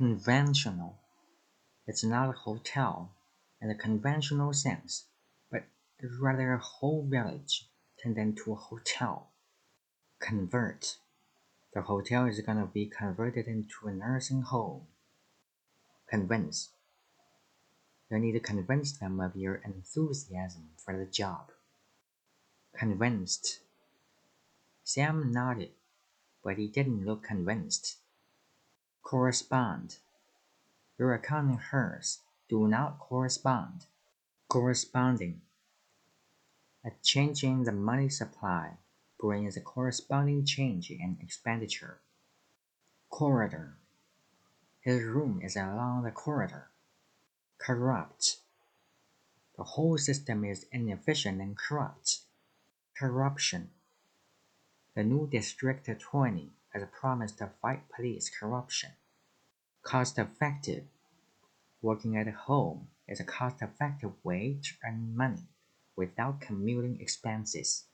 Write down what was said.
Conventional. It's not a hotel in the conventional sense, but rather a whole village turned into a hotel. Convert. The hotel is gonna be converted into a nursing home. Convince. You need to convince them of your enthusiasm for the job. Convinced. Sam nodded, but he didn't look convinced. Correspond. Your account and hers do not correspond. Corresponding. A change in the money supply brings a corresponding change in expenditure. Corridor. His room is along the corridor. Corrupt. The whole system is inefficient and corrupt. Corruption. The new district attorney has promised to fight police corruption. Cost effective. Working at home is a cost effective way to earn money without commuting expenses.